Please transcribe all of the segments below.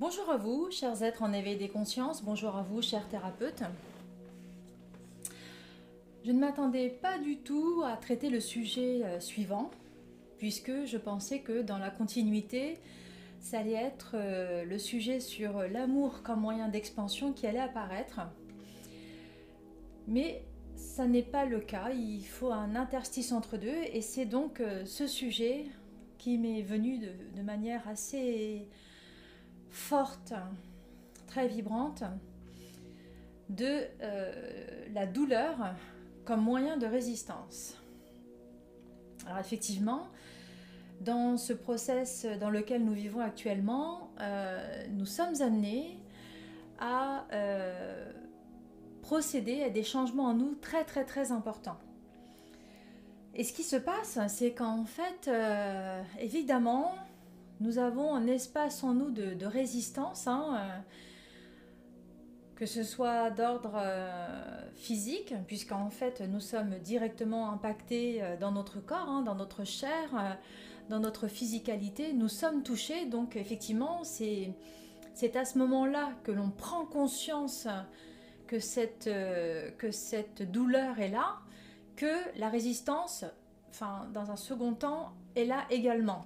Bonjour à vous, chers êtres en éveil des consciences. Bonjour à vous, chers thérapeutes. Je ne m'attendais pas du tout à traiter le sujet euh, suivant, puisque je pensais que dans la continuité, ça allait être euh, le sujet sur l'amour comme moyen d'expansion qui allait apparaître. Mais ça n'est pas le cas, il faut un interstice entre deux, et c'est donc euh, ce sujet qui m'est venu de, manière assez forte, très vibrante, de euh, la douleur comme moyen de résistance. Alors effectivement, dans ce process dans lequel nous vivons actuellement, euh, nous sommes amenés à euh, procéder à des changements en nous très très très importants. Et ce qui se passe, c'est qu'en fait, évidemment, nous avons un espace en nous de, résistance, hein, que ce soit d'ordre physique, puisqu'en fait nous sommes directement impactés dans notre corps, hein, dans notre chair, dans notre physicalité, nous sommes touchés. Donc effectivement, c'est à ce moment-là que l'on prend conscience que cette, euh, que cette douleur est là, que la résistance, enfin dans un second temps, est là également.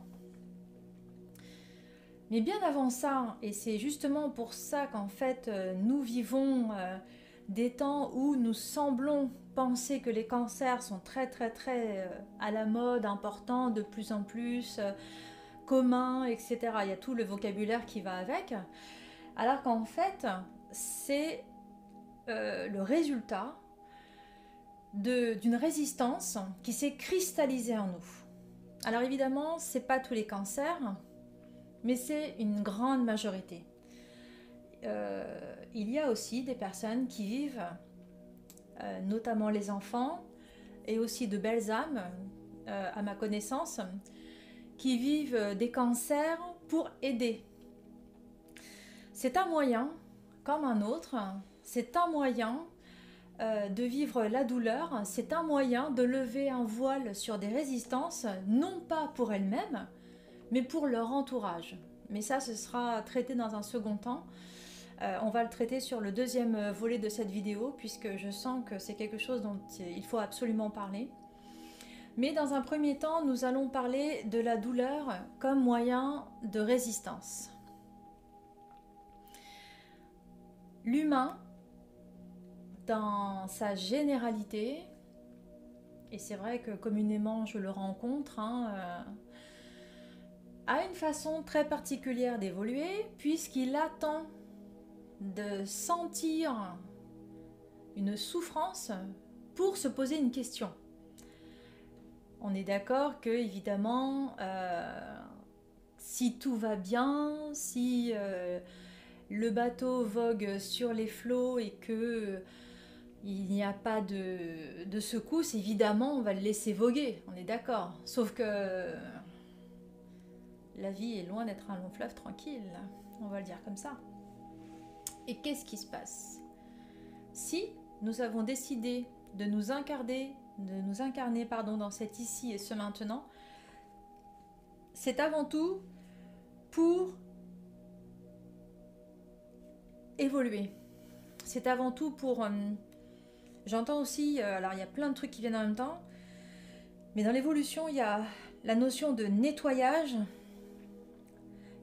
Mais bien avant ça, et c'est justement pour ça qu'en fait euh, nous vivons euh, des temps où nous semblons penser que les cancers sont très très très euh, à la mode, importants, de plus en plus communs, etc. Il y a tout le vocabulaire qui va avec. Alors qu'en fait, c'est le résultat d'une résistance qui s'est cristallisée en nous. Alors évidemment, c'est pas tous les cancers, mais c'est une grande majorité. il y a aussi des personnes qui vivent euh, notamment les enfants, et aussi de belles âmes, euh, à ma connaissance, qui vivent des cancers pour aider. C'est un moyen, comme un autre, c'est un moyen euh, de vivre la douleur, c'est un moyen de lever un voile sur des résistances, non pas pour elles-mêmes, mais pour leur entourage. Mais ça, ce sera traité dans un second temps. Euh, on va le traiter sur le deuxième volet de cette vidéo puisque je sens que c'est quelque chose dont il faut absolument parler. Mais dans un premier temps, nous allons parler de la douleur comme moyen de résistance. L'humain, dans sa généralité, et c'est vrai que communément je le rencontre, hein, euh, a une façon très particulière d'évoluer puisqu'il attend de sentir une souffrance pour se poser une question. On est d'accord que évidemment, euh, si tout va bien, si euh, le bateau vogue sur les flots et que il n'y a pas de, de secousse, évidemment, on va le laisser voguer. On est d'accord. Sauf que la vie est loin d'être un long fleuve tranquille. On va le dire comme ça. Et qu'est-ce qui se passe? Si nous avons décidé de nous incarner, de nous incarner pardon, dans cet ici et ce maintenant, c'est avant tout pour évoluer. C'est avant tout pour... Euh, j'entends aussi, euh, alors il y a plein de trucs qui viennent en même temps, mais dans l'évolution, il y a la notion de nettoyage,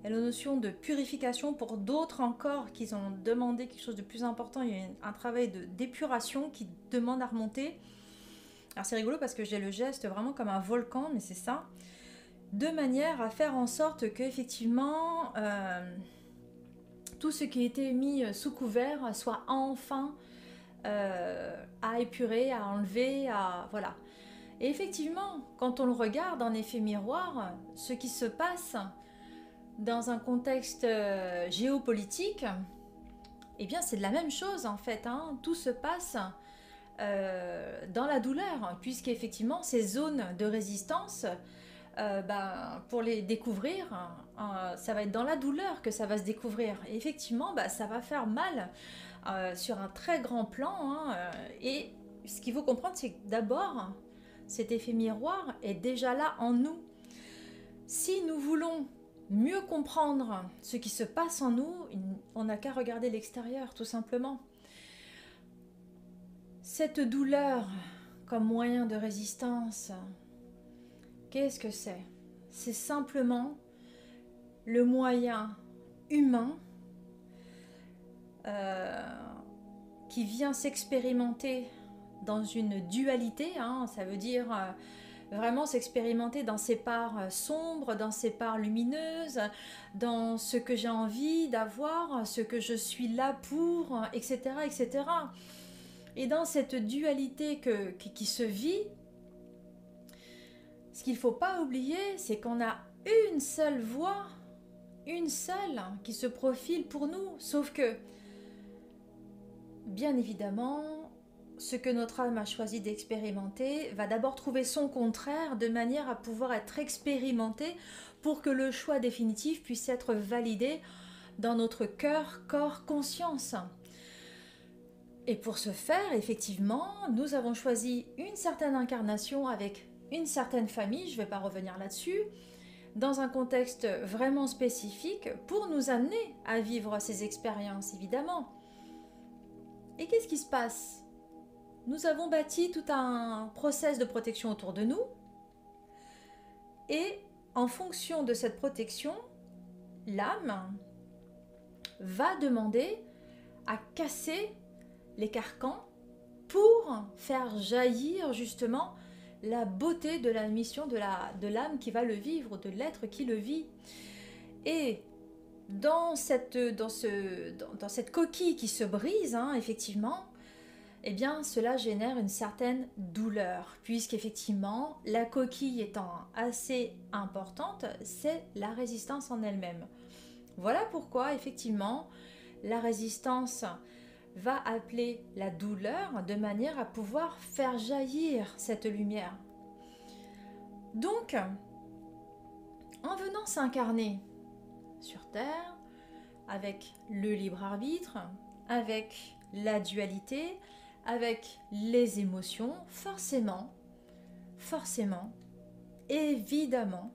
il y a la notion de purification pour d'autres encore qui ont demandé quelque chose de plus important. Il y a un travail de d'épuration qui demande à remonter. Alors c'est rigolo parce que j'ai le geste vraiment comme un volcan, mais c'est ça. De manière à faire en sorte que effectivement euh, tout ce qui était mis sous couvert soit enfin euh, à épurer, à enlever, à voilà. Et effectivement, quand on le regarde en effet miroir, ce qui se passe, dans un contexte euh, géopolitique, eh bien c'est de la même chose en fait. Hein. Tout se passe euh, dans la douleur, puisqu'effectivement ces zones de résistance, euh, ben, pour les découvrir, ça va être dans la douleur que ça va se découvrir. Effectivement, ben, ça va faire mal sur un très grand plan. Hein, et ce qu'il faut comprendre, c'est que d'abord, cet effet miroir est déjà là en nous. Si nous voulons mieux comprendre ce qui se passe en nous, on n'a qu'à regarder l'extérieur, tout simplement. Cette douleur comme moyen de résistance, qu'est-ce que c'est? C'est simplement le moyen humain euh, qui vient s'expérimenter dans une dualité, hein, ça veut dire euh, vraiment s'expérimenter dans ses parts euh, sombres, dans ses parts lumineuses, dans ce que j'ai envie d'avoir, ce que je suis là pour, etc. etc. Et dans cette dualité qui, se vit, ce qu'il ne faut pas oublier, c'est qu'on a une seule voix, une seule qui se profile pour nous. Sauf que, bien évidemment, ce que notre âme a choisi d'expérimenter va d'abord trouver son contraire de manière à pouvoir être expérimenté pour que le choix définitif puisse être validé dans notre cœur, corps, conscience. Et pour ce faire, effectivement, nous avons choisi une certaine incarnation avec une certaine famille, je ne vais pas revenir là-dessus, dans un contexte vraiment spécifique pour nous amener à vivre ces expériences, évidemment. Et qu'est-ce qui se passe? Nous avons bâti tout un process de protection autour de nous, et en fonction de cette protection, l'âme va demander à casser les carcans pour faire jaillir justement la beauté de la mission de l'âme qui va le vivre, de l'être qui le vit. Et dans, cette coquille qui se brise, hein, effectivement, eh bien, cela génère une certaine douleur, puisqu'effectivement, la coquille étant assez importante, c'est la résistance en elle-même. Voilà pourquoi, effectivement, la résistance va appeler la douleur de manière à pouvoir faire jaillir cette lumière. Donc, en venant s'incarner sur Terre, avec le libre arbitre, avec la dualité, avec les émotions, forcément, forcément, évidemment,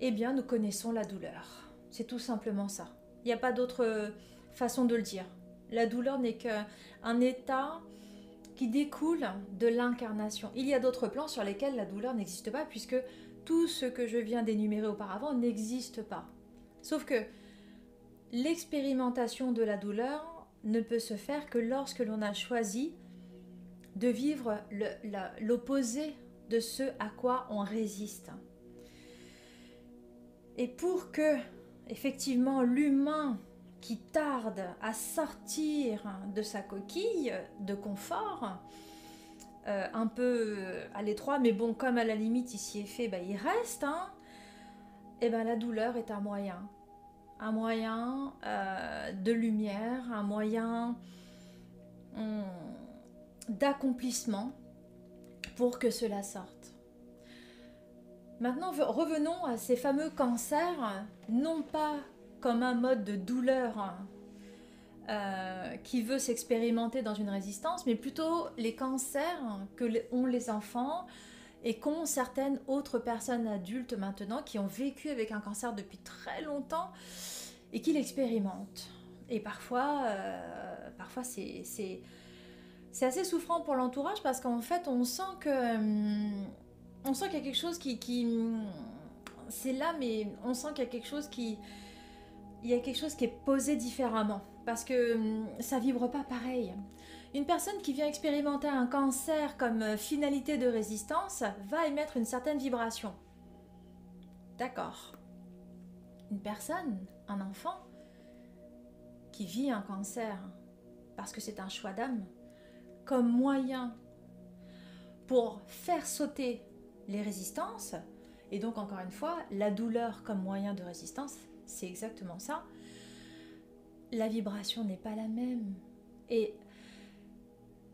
eh bien, nous connaissons la douleur. C'est tout simplement ça. Il n'y a pas d'autre façon de le dire. La douleur n'est qu'un état qui découle de l'incarnation. Il y a d'autres plans sur lesquels la douleur n'existe pas puisque tout ce que je viens d'énumérer auparavant n'existe pas. Sauf que l'expérimentation de la douleur ne peut se faire que lorsque l'on a choisi de vivre l'opposé de ce à quoi on résiste. Et pour que effectivement l'humain qui tarde à sortir de sa coquille de confort, euh, un peu à l'étroit, mais bon, comme à la limite ici est fait, bah, il reste, hein, et eh ben la douleur est un moyen. Un moyen euh, de lumière, un moyen hum, d'accomplissement pour que cela sorte. Maintenant, revenons à ces fameux cancers, non pas comme un mode de douleur euh, qui veut s'expérimenter dans une résistance, mais plutôt les cancers que ont les enfants et qu'ont certaines autres personnes adultes maintenant qui ont vécu avec un cancer depuis très longtemps et qui l'expérimentent. Et parfois, euh, parfois c'est, c'est, assez souffrant pour l'entourage parce qu'en fait, on sent que hum, on sent qu'il y a quelque chose qui, qui c'est là, mais on sent qu'il y a quelque chose qui il y a quelque chose qui est posé différemment parce que hum, ça vibre pas pareil. Une personne qui vient expérimenter un cancer comme euh, finalité de résistance va émettre une certaine vibration. D'accord. Une personne, un enfant, qui vit un cancer parce que c'est un choix d'âme, comme moyen pour faire sauter les résistances, et donc encore une fois, la douleur comme moyen de résistance, c'est exactement ça. La vibration n'est pas la même.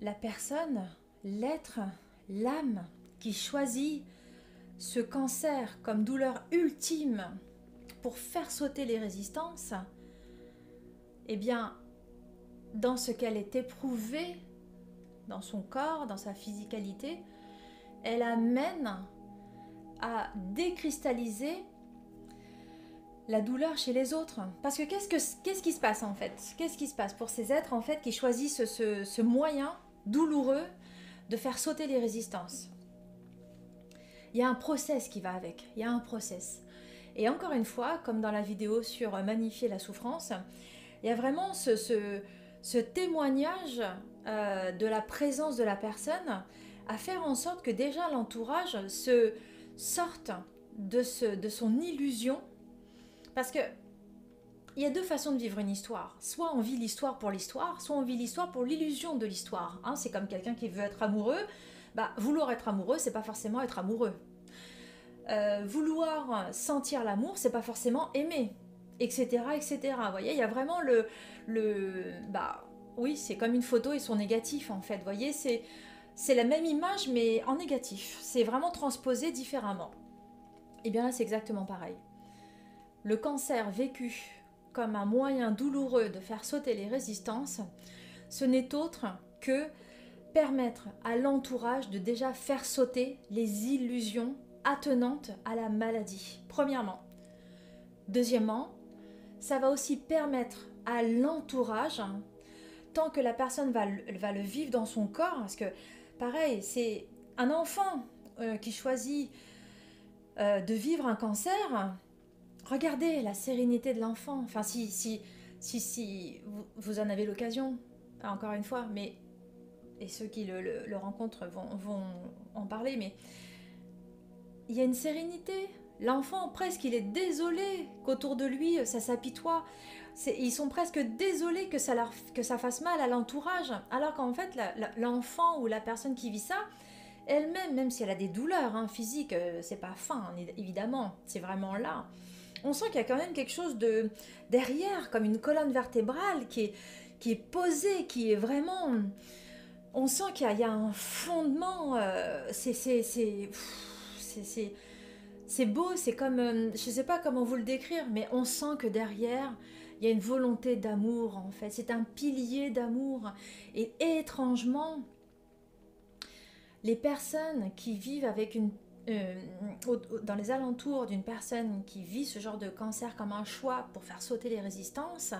La personne, l'être, l'âme qui choisit ce cancer comme douleur ultime pour faire sauter les résistances, eh bien, dans ce qu'elle est éprouvée, dans son corps, dans sa physicalité, elle amène à décristalliser la douleur chez les autres. Parce que qu'est-ce, que, qu'est-ce qui se passe en fait? Qu'est-ce qui se passe pour ces êtres en fait qui choisissent ce moyen douloureux de faire sauter les résistances Il y a un process qui va avec, il y a un process. Et encore une fois, comme dans la vidéo sur magnifier la souffrance, il y a vraiment ce, témoignage euh, de la présence de la personne à faire en sorte que déjà l'entourage se sorte de son illusion parce que il y a deux façons de vivre une histoire. Soit on vit l'histoire pour l'histoire, soit on vit l'histoire pour l'illusion de l'histoire. Hein. c'est comme quelqu'un qui veut être amoureux. Bah, vouloir être amoureux, c'est pas forcément être amoureux. Euh, vouloir sentir l'amour, c'est pas forcément aimer, etc., etc. Vous voyez, il y a vraiment le, le, bah, oui, c'est comme une photo et son négatif en fait. Vous voyez, c'est c'est la même image mais en négatif. C'est vraiment transposé différemment. Et eh bien là, c'est exactement pareil. Le cancer vécu un moyen douloureux de faire sauter les résistances, ce n'est autre que permettre à l'entourage de déjà faire sauter les illusions attenantes à la maladie, premièrement. Deuxièmement, ça va aussi permettre à l'entourage, tant que la personne va, va, le vivre dans son corps, parce que pareil, c'est un enfant euh, qui choisit euh, de vivre un cancer, regardez la sérénité de l'enfant. Enfin, si, si, si, si vous, en avez l'occasion, encore une fois, mais et ceux qui le, rencontrent vont, en parler, mais il y a une sérénité. L'enfant, presque, il est désolé qu'autour de lui, ça s'apitoie. Ils sont presque désolés que ça, leur, que ça fasse mal à l'entourage. Alors qu'en fait, l'enfant ou la personne qui vit ça, elle-même, même si elle a des douleurs hein, physiques, euh, c'est pas fin, évidemment, c'est vraiment là on sent qu'il y a quand même quelque chose de derrière, comme une colonne vertébrale qui est, posée, qui est vraiment... On sent qu'il y, a un fondement, euh, c'est c'est beau, c'est comme, euh, je ne sais pas comment vous le décrire, mais on sent que derrière, il y a une volonté d'amour en fait. C'est un pilier d'amour. Et étrangement, les personnes qui vivent avec une euh, dans les alentours d'une personne qui vit ce genre de cancer comme un choix pour faire sauter les résistances,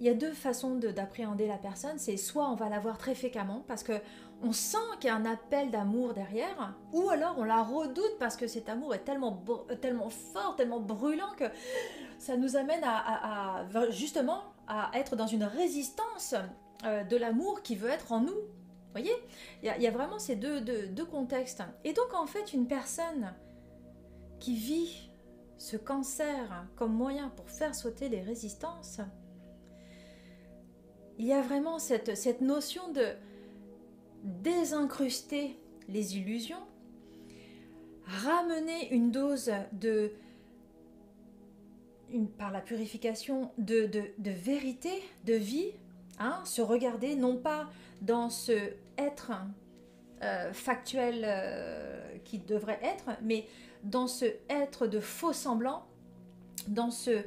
il y a deux façons d'appréhender la personne. C'est soit on va la voir très fréquemment parce que on sent qu'il y a un appel d'amour derrière, ou alors on la redoute parce que cet amour est tellement, tellement fort, tellement brûlant que ça nous amène à, justement à être dans une résistance euh, de l'amour qui veut être en nous voyez il y, a vraiment ces deux, contextes. Et donc en fait, une personne qui vit ce cancer comme moyen pour faire sauter les résistances, il y a vraiment cette, notion de désincruster les illusions, ramener une dose de par la purification de vérité, de vie, hein, se regarder non pas dans ce être euh, factuel euh, qui devrait être, mais dans ce être de faux semblant, dans ce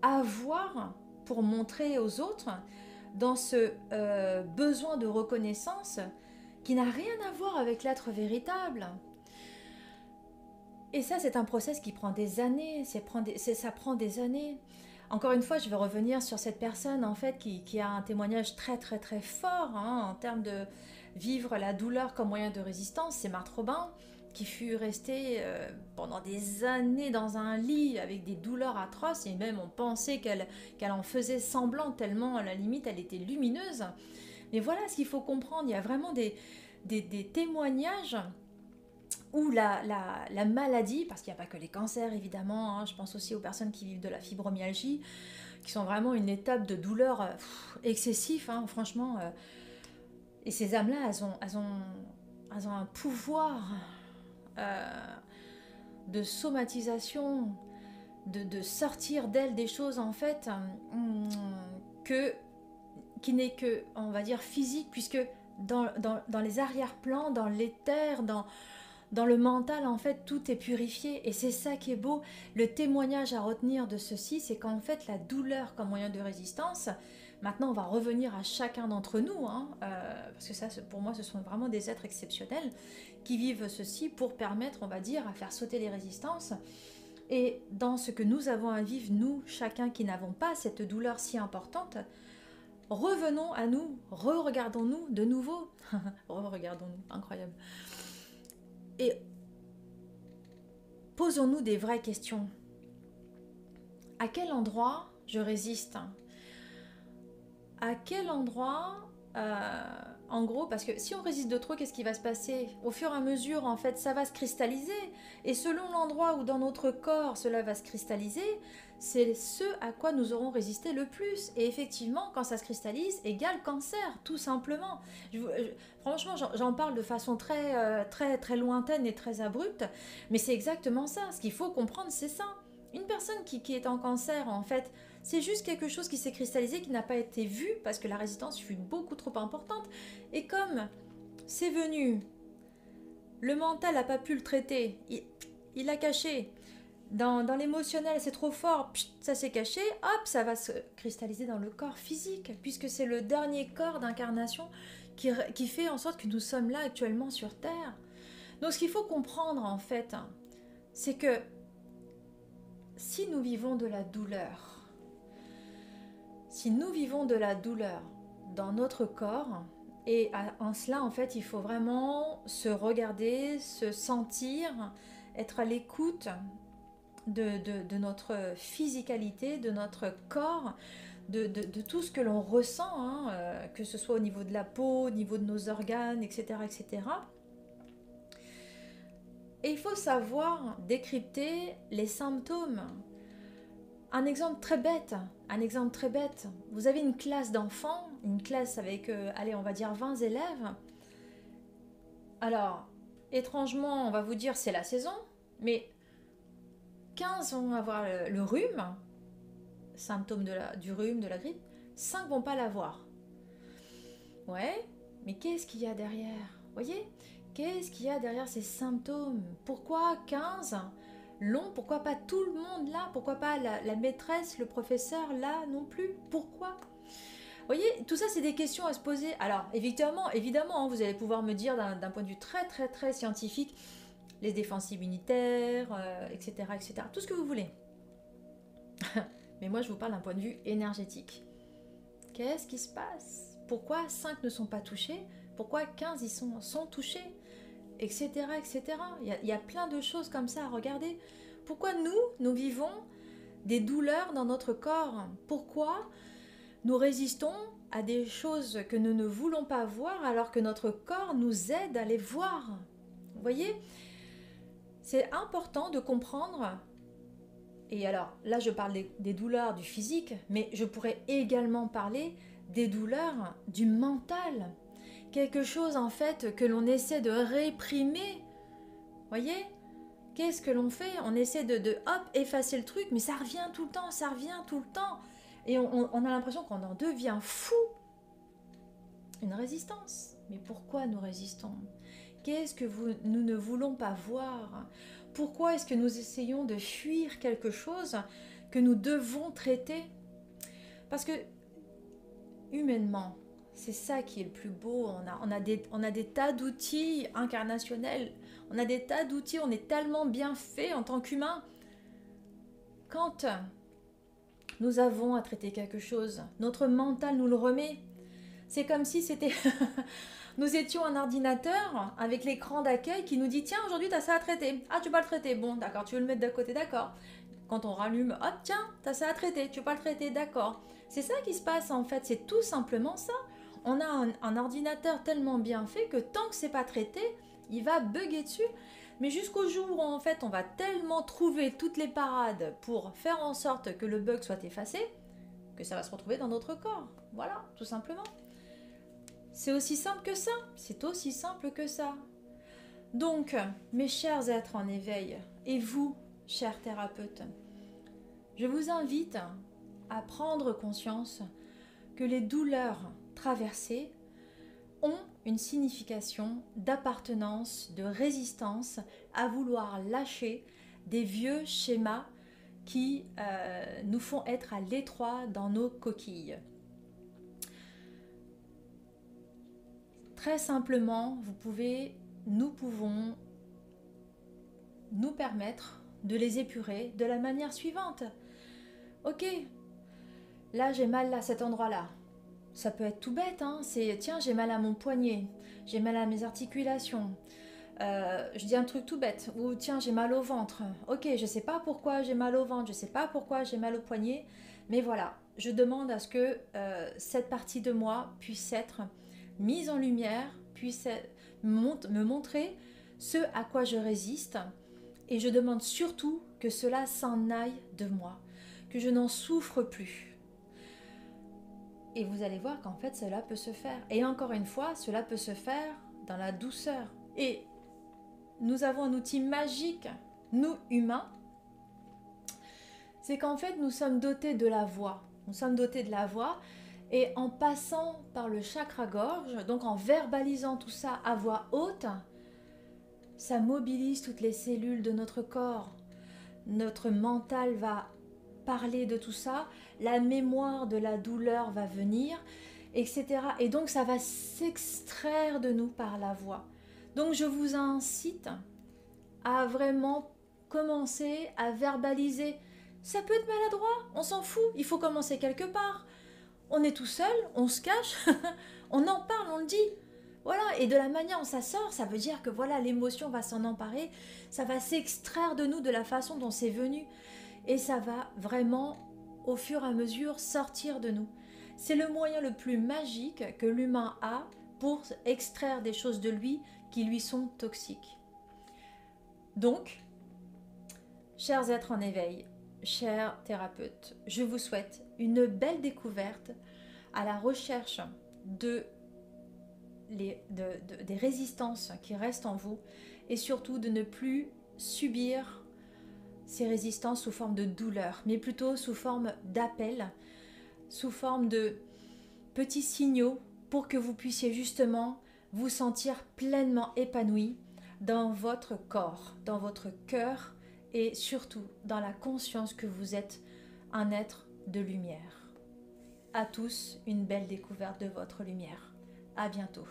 avoir pour montrer aux autres, dans ce euh, besoin de reconnaissance qui n'a rien à voir avec l'être véritable. Et ça, c'est un process qui prend des années, ça prend des années. Encore une fois, je vais revenir sur cette personne en fait qui, a un témoignage très très très fort hein, en termes de vivre la douleur comme moyen de résistance. C'est Marthe Robin qui fut restée euh, pendant des années dans un lit avec des douleurs atroces et même on pensait qu'elle en faisait semblant tellement à la limite elle était lumineuse. Mais voilà ce qu'il faut comprendre, il y a vraiment des témoignages ou la, la, maladie, parce qu'il n'y a pas que les cancers évidemment, hein, je pense aussi aux personnes qui vivent de la fibromyalgie, qui sont vraiment une étape de douleur euh, excessif, hein, franchement. Euh. et ces âmes-là, elles ont, elles, ont, elles ont un pouvoir euh, de somatisation, de, de sortir d'elles des choses en fait que, qui n'est que, on va dire, physique, puisque dans, dans, dans les arrière-plans, dans l'éther, dans dans le mental, en fait, tout est purifié. Et c'est ça qui est beau. Le témoignage à retenir de ceci, c'est qu'en fait, la douleur comme moyen de résistance, maintenant, on va revenir à chacun d'entre nous, hein, euh, parce que ça, pour moi, ce sont vraiment des êtres exceptionnels qui vivent ceci pour permettre, on va dire, à faire sauter les résistances. Et dans ce que nous avons à vivre, nous, chacun qui n'avons pas cette douleur si importante, revenons à nous, re-regardons-nous de nouveau. re-regardons-nous, incroyable. Et posons-nous des vraies questions. À quel endroit je résiste? À quel endroit euh, en gros, parce que si on résiste de trop, qu'est-ce qui va se passer? Au fur et à mesure, en fait, ça va se cristalliser. Et selon l'endroit où dans notre corps cela va se cristalliser, c'est ce à quoi nous aurons résisté le plus. Et effectivement, quand ça se cristallise, égale cancer, tout simplement. franchement, j'en parle de façon très, euh, très, très lointaine et très abrupte, mais c'est exactement ça. Ce qu'il faut comprendre, c'est ça. Une personne qui est en cancer, en fait, c'est juste quelque chose qui s'est cristallisé, qui n'a pas été vu parce que la résistance fut beaucoup trop importante. Et comme c'est venu, le mental n'a pas pu le traiter, il l'a caché. Dans, l'émotionnel, c'est trop fort, ça s'est caché, hop, ça va se cristalliser dans le corps physique, puisque c'est le dernier corps d'incarnation qui, qui fait en sorte que nous sommes là actuellement sur Terre. Donc ce qu'il faut comprendre en fait, c'est que si nous vivons de la douleur, si nous vivons de la douleur dans notre corps, et en cela, en fait, il faut vraiment se regarder, se sentir, être à l'écoute de, notre physicalité, de notre corps, de, tout ce que l'on ressent, hein, euh, que ce soit au niveau de la peau, au niveau de nos organes, etc. etc. Et il faut savoir décrypter les symptômes un exemple très bête, un exemple très bête. Vous avez une classe d'enfants, une classe avec, euh, allez, on va dire 20 élèves. Alors, étrangement, on va vous dire c'est la saison, mais 15 vont avoir le, rhume, symptôme du rhume, de la grippe, 5 vont pas l'avoir. Ouais, mais qu'est-ce qu'il y a derrière? Voyez? Qu'est-ce qu'il y a derrière ces symptômes? Pourquoi 15 long, pourquoi pas tout le monde là? Pourquoi pas la, maîtresse, le professeur là non plus? Pourquoi? Vous voyez, tout ça, c'est des questions à se poser. Alors, évidemment, évidemment, hein, vous allez pouvoir me dire d'un point de vue très, très, très scientifique, les défenses immunitaires, etc., euh, etc. Tout ce que vous voulez. Mais moi, je vous parle d'un point de vue énergétique. Qu'est-ce qui se passe? Pourquoi 5 ne sont pas touchés? Pourquoi 15 y sont, sont touchés? Etc. etc. Il y, a, plein de choses comme ça à regarder. Pourquoi nous, nous vivons des douleurs dans notre corps? Pourquoi nous résistons à des choses que nous ne voulons pas voir alors que notre corps nous aide à les voir? Vous voyez? C'est important de comprendre. Et alors, là, je parle des douleurs du physique, mais je pourrais également parler des douleurs du mental quelque chose en fait que l'on essaie de réprimer. Voyez? Qu'est-ce que l'on fait? On essaie de, de, hop effacer le truc, mais ça revient tout le temps, ça revient tout le temps. Et on, a l'impression qu'on en devient fou. Une résistance. Mais pourquoi nous résistons? Qu'est-ce que nous ne voulons pas voir? Pourquoi est-ce que nous essayons de fuir quelque chose que nous devons traiter? Parce que humainement, c'est ça qui est le plus beau. On a, on a, des, on a des tas d'outils incarnationnels. On a des tas d'outils. On est tellement bien fait en tant qu'humain. Quand nous avons à traiter quelque chose, notre mental nous le remet. C'est comme si c'était. nous étions un ordinateur avec l'écran d'accueil qui nous dit Tiens, aujourd'hui, tu as ça à traiter. Ah, tu vas le traiter. Bon, d'accord, tu veux le mettre d'un côté, d'accord. Quand on rallume, hop, tiens, tu as ça à traiter. Tu pas le traiter, d'accord. C'est ça qui se passe en fait. C'est tout simplement ça on a un, ordinateur tellement bien fait que tant que c'est pas traité, il va bugger dessus. Mais jusqu'au jour où en fait on va tellement trouver toutes les parades pour faire en sorte que le bug soit effacé, que ça va se retrouver dans notre corps. Voilà, tout simplement. C'est aussi simple que ça. C'est aussi simple que ça. Donc, mes chers êtres en éveil, et vous, chers thérapeutes, je vous invite à prendre conscience que les douleurs traversées ont une signification d'appartenance, de résistance à vouloir lâcher des vieux schémas qui euh, nous font être à l'étroit dans nos coquilles. Très simplement, vous pouvez, nous pouvons nous permettre de les épurer de la manière suivante. Ok, là j'ai mal à cet endroit-là. Ça peut être tout bête, hein. c'est tiens j'ai mal à mon poignet, j'ai mal à mes articulations. Euh, je dis un truc tout bête, ou tiens j'ai mal au ventre. Ok, je sais pas pourquoi j'ai mal au ventre, je sais pas pourquoi j'ai mal au poignet, mais voilà, je demande à ce que euh, cette partie de moi puisse être mise en lumière, puisse me montrer ce à quoi je résiste, et je demande surtout que cela s'en aille de moi, que je n'en souffre plus. Et vous allez voir qu'en fait cela peut se faire. Et encore une fois, cela peut se faire dans la douceur. Et nous avons un outil magique, nous humains, c'est qu'en fait nous sommes dotés de la voix. Nous sommes dotés de la voix et en passant par le chakra gorge, donc en verbalisant tout ça à voix haute, ça mobilise toutes les cellules de notre corps. Notre mental va parler de tout ça, la mémoire de la douleur va venir, etc. Et donc ça va s'extraire de nous par la voix. Donc je vous incite à vraiment commencer à verbaliser. Ça peut être maladroit, on s'en fout, il faut commencer quelque part. On est tout seul, on se cache, on en parle, on le dit. Voilà, et de la manière dont ça sort, ça veut dire que voilà, l'émotion va s'en emparer, ça va s'extraire de nous de la façon dont c'est venu, et ça va vraiment, au fur et à mesure, sortir de nous. C'est le moyen le plus magique que l'humain a pour extraire des choses de lui qui lui sont toxiques. Donc, chers êtres en éveil, chers thérapeutes, je vous souhaite une belle découverte à la recherche de des résistances qui restent en vous et surtout de ne plus subir ces résistances sous forme de douleur, mais plutôt sous forme d'appel, sous forme de petits signaux pour que vous puissiez justement vous sentir pleinement épanoui dans votre corps, dans votre cœur et surtout dans la conscience que vous êtes un être de lumière. À tous, une belle découverte de votre lumière. À bientôt.